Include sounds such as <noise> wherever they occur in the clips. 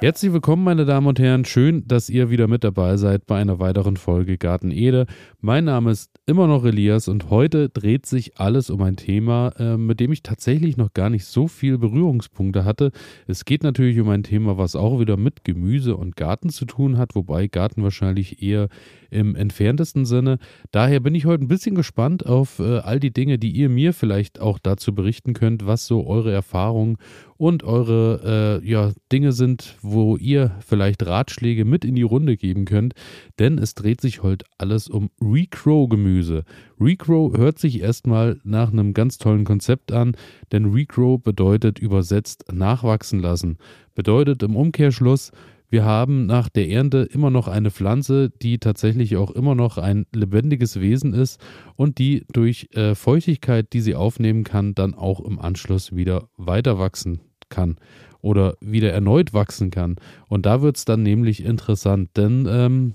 Herzlich willkommen, meine Damen und Herren. Schön, dass ihr wieder mit dabei seid bei einer weiteren Folge Garten Ede. Mein Name ist immer noch Elias und heute dreht sich alles um ein Thema, äh, mit dem ich tatsächlich noch gar nicht so viel Berührungspunkte hatte. Es geht natürlich um ein Thema, was auch wieder mit Gemüse und Garten zu tun hat, wobei Garten wahrscheinlich eher im entferntesten Sinne. Daher bin ich heute ein bisschen gespannt auf äh, all die Dinge, die ihr mir vielleicht auch dazu berichten könnt, was so eure Erfahrungen und eure äh, ja, Dinge sind, wo ihr vielleicht Ratschläge mit in die Runde geben könnt. Denn es dreht sich heute alles um Regrow-Gemüse. Regrow hört sich erstmal nach einem ganz tollen Konzept an, denn Regrow bedeutet übersetzt nachwachsen lassen. Bedeutet im Umkehrschluss, wir haben nach der Ernte immer noch eine Pflanze, die tatsächlich auch immer noch ein lebendiges Wesen ist und die durch äh, Feuchtigkeit, die sie aufnehmen kann, dann auch im Anschluss wieder weiter wachsen kann oder wieder erneut wachsen kann. Und da wird es dann nämlich interessant, denn ähm,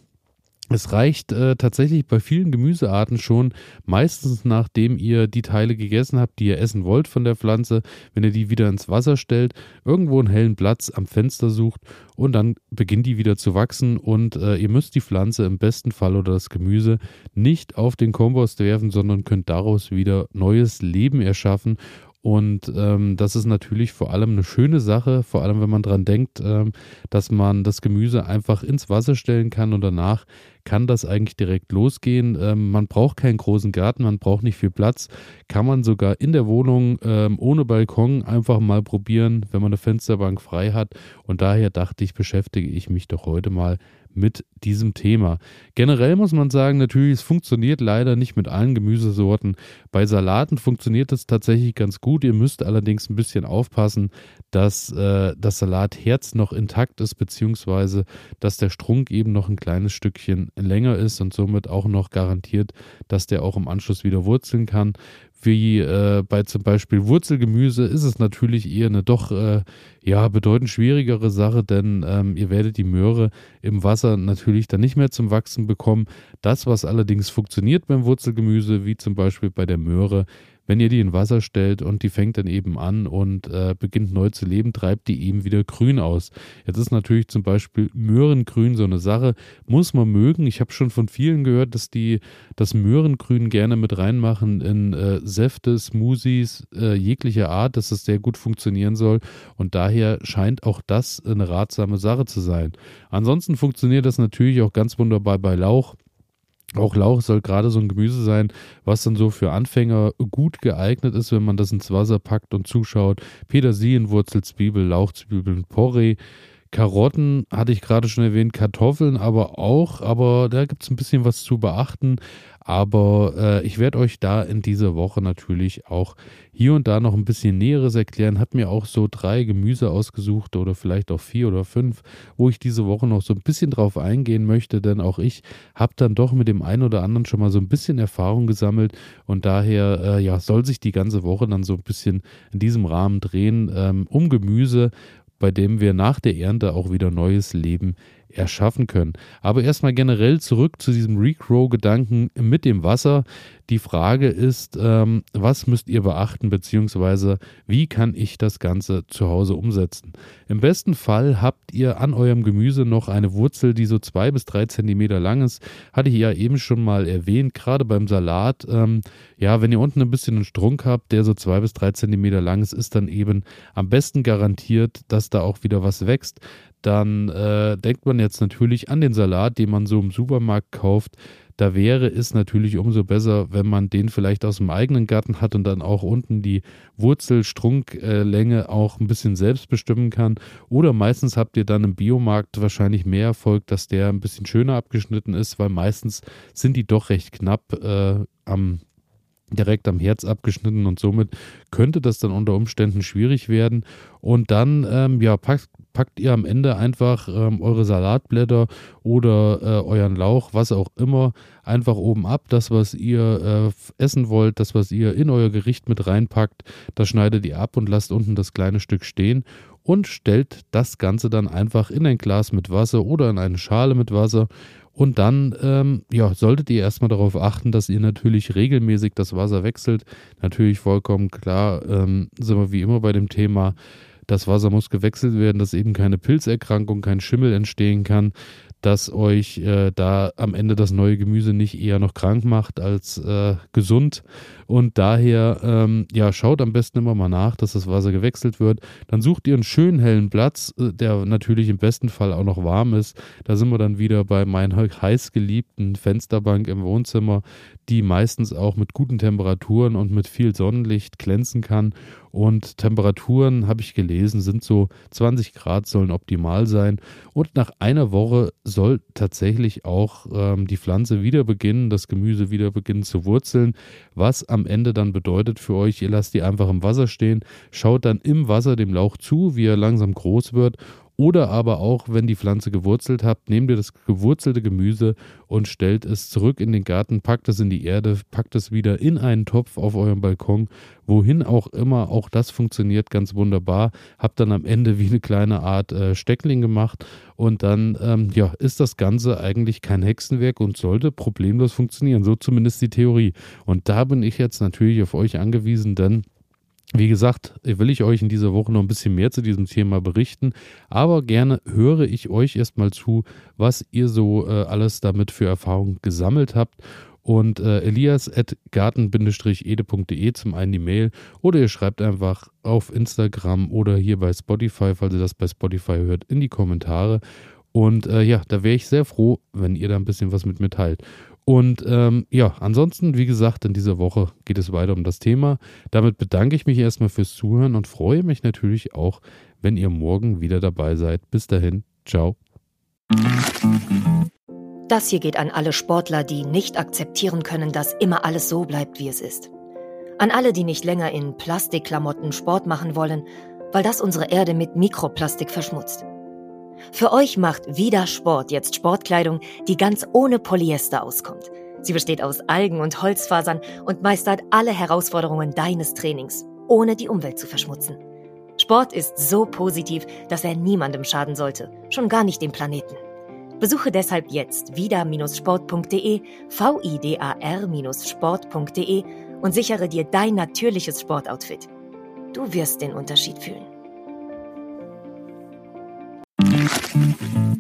es reicht äh, tatsächlich bei vielen Gemüsearten schon, meistens nachdem ihr die Teile gegessen habt, die ihr essen wollt von der Pflanze, wenn ihr die wieder ins Wasser stellt, irgendwo einen hellen Platz am Fenster sucht und dann beginnt die wieder zu wachsen und äh, ihr müsst die Pflanze im besten Fall oder das Gemüse nicht auf den Kompost werfen, sondern könnt daraus wieder neues Leben erschaffen und ähm, das ist natürlich vor allem eine schöne Sache, vor allem wenn man dran denkt, ähm, dass man das Gemüse einfach ins Wasser stellen kann und danach kann das eigentlich direkt losgehen. Ähm, man braucht keinen großen Garten, man braucht nicht viel Platz. Kann man sogar in der Wohnung ähm, ohne Balkon einfach mal probieren, wenn man eine Fensterbank frei hat. Und daher dachte ich, beschäftige ich mich doch heute mal mit diesem Thema. Generell muss man sagen, natürlich, es funktioniert leider nicht mit allen Gemüsesorten. Bei Salaten funktioniert es tatsächlich ganz gut. Ihr müsst allerdings ein bisschen aufpassen, dass äh, das Salatherz noch intakt ist, beziehungsweise dass der Strunk eben noch ein kleines Stückchen länger ist und somit auch noch garantiert, dass der auch im Anschluss wieder wurzeln kann wie äh, bei zum Beispiel Wurzelgemüse ist es natürlich eher eine doch äh, ja bedeutend schwierigere Sache, denn ähm, ihr werdet die Möhre im Wasser natürlich dann nicht mehr zum Wachsen bekommen. Das, was allerdings funktioniert beim Wurzelgemüse, wie zum Beispiel bei der Möhre, wenn ihr die in Wasser stellt und die fängt dann eben an und äh, beginnt neu zu leben, treibt die eben wieder grün aus. Jetzt ist natürlich zum Beispiel Möhrengrün so eine Sache, muss man mögen. Ich habe schon von vielen gehört, dass die das Möhrengrün gerne mit reinmachen in äh, Säfte, Smoothies äh, jeglicher Art, dass es sehr gut funktionieren soll und daher scheint auch das eine ratsame Sache zu sein. Ansonsten funktioniert das natürlich auch ganz wunderbar bei Lauch. Auch Lauch soll gerade so ein Gemüse sein, was dann so für Anfänger gut geeignet ist, wenn man das ins Wasser packt und zuschaut. Petersilien, Wurzelzwiebel, Lauchzwiebeln, Porree. Karotten hatte ich gerade schon erwähnt, Kartoffeln aber auch, aber da gibt es ein bisschen was zu beachten. Aber äh, ich werde euch da in dieser Woche natürlich auch hier und da noch ein bisschen Näheres erklären. Habe mir auch so drei Gemüse ausgesucht oder vielleicht auch vier oder fünf, wo ich diese Woche noch so ein bisschen drauf eingehen möchte, denn auch ich habe dann doch mit dem einen oder anderen schon mal so ein bisschen Erfahrung gesammelt und daher äh, ja soll sich die ganze Woche dann so ein bisschen in diesem Rahmen drehen ähm, um Gemüse bei dem wir nach der Ernte auch wieder neues Leben erschaffen können. Aber erstmal generell zurück zu diesem Regrow-Gedanken mit dem Wasser. Die Frage ist, ähm, was müsst ihr beachten, beziehungsweise wie kann ich das Ganze zu Hause umsetzen? Im besten Fall habt ihr an eurem Gemüse noch eine Wurzel, die so zwei bis drei Zentimeter lang ist. Hatte ich ja eben schon mal erwähnt, gerade beim Salat. Ähm, ja, wenn ihr unten ein bisschen einen Strunk habt, der so zwei bis drei Zentimeter lang ist, ist dann eben am besten garantiert, dass da auch wieder was wächst dann äh, denkt man jetzt natürlich an den Salat, den man so im Supermarkt kauft. Da wäre es natürlich umso besser, wenn man den vielleicht aus dem eigenen Garten hat und dann auch unten die Wurzelstrunklänge auch ein bisschen selbst bestimmen kann. Oder meistens habt ihr dann im Biomarkt wahrscheinlich mehr Erfolg, dass der ein bisschen schöner abgeschnitten ist, weil meistens sind die doch recht knapp äh, am direkt am Herz abgeschnitten und somit könnte das dann unter Umständen schwierig werden. Und dann, ähm, ja, packt, packt ihr am Ende einfach ähm, eure Salatblätter oder äh, euren Lauch, was auch immer, einfach oben ab. Das, was ihr äh, essen wollt, das, was ihr in euer Gericht mit reinpackt, das schneidet ihr ab und lasst unten das kleine Stück stehen und stellt das Ganze dann einfach in ein Glas mit Wasser oder in eine Schale mit Wasser. Und dann ähm, ja, solltet ihr erstmal darauf achten, dass ihr natürlich regelmäßig das Wasser wechselt. Natürlich vollkommen klar, ähm, sind wir wie immer bei dem Thema Das Wasser muss gewechselt werden, dass eben keine Pilzerkrankung, kein Schimmel entstehen kann, dass euch äh, da am Ende das neue Gemüse nicht eher noch krank macht als äh, gesund. Und daher, ähm, ja, schaut am besten immer mal nach, dass das Wasser gewechselt wird. Dann sucht ihr einen schönen hellen Platz, äh, der natürlich im besten Fall auch noch warm ist. Da sind wir dann wieder bei meiner <laughs> heißgeliebten Fensterbank im Wohnzimmer, die meistens auch mit guten Temperaturen und mit viel Sonnenlicht glänzen kann. Und Temperaturen, habe ich gelesen, sind so 20 Grad sollen optimal sein. Und nach einer Woche soll tatsächlich auch ähm, die Pflanze wieder beginnen, das Gemüse wieder beginnen zu wurzeln, was am Ende dann bedeutet für euch, ihr lasst die einfach im Wasser stehen, schaut dann im Wasser dem Lauch zu, wie er langsam groß wird oder aber auch, wenn die Pflanze gewurzelt habt, nehmt ihr das gewurzelte Gemüse und stellt es zurück in den Garten, packt es in die Erde, packt es wieder in einen Topf auf eurem Balkon, wohin auch immer. Auch das funktioniert ganz wunderbar. Habt dann am Ende wie eine kleine Art äh, Steckling gemacht und dann ähm, ja, ist das Ganze eigentlich kein Hexenwerk und sollte problemlos funktionieren. So zumindest die Theorie. Und da bin ich jetzt natürlich auf euch angewiesen, denn wie gesagt, will ich euch in dieser Woche noch ein bisschen mehr zu diesem Thema berichten, aber gerne höre ich euch erstmal zu, was ihr so äh, alles damit für Erfahrungen gesammelt habt. Und äh, elias at garten-ede.de zum einen die Mail oder ihr schreibt einfach auf Instagram oder hier bei Spotify, falls ihr das bei Spotify hört, in die Kommentare. Und äh, ja, da wäre ich sehr froh, wenn ihr da ein bisschen was mit mir teilt. Und ähm, ja, ansonsten, wie gesagt, in dieser Woche geht es weiter um das Thema. Damit bedanke ich mich erstmal fürs Zuhören und freue mich natürlich auch, wenn ihr morgen wieder dabei seid. Bis dahin, ciao. Das hier geht an alle Sportler, die nicht akzeptieren können, dass immer alles so bleibt, wie es ist. An alle, die nicht länger in Plastikklamotten Sport machen wollen, weil das unsere Erde mit Mikroplastik verschmutzt. Für euch macht Vida Sport jetzt Sportkleidung, die ganz ohne Polyester auskommt. Sie besteht aus Algen und Holzfasern und meistert alle Herausforderungen deines Trainings, ohne die Umwelt zu verschmutzen. Sport ist so positiv, dass er niemandem schaden sollte, schon gar nicht dem Planeten. Besuche deshalb jetzt vida-sport.de, vidar-sport.de und sichere dir dein natürliches Sportoutfit. Du wirst den Unterschied fühlen. Mm-hmm.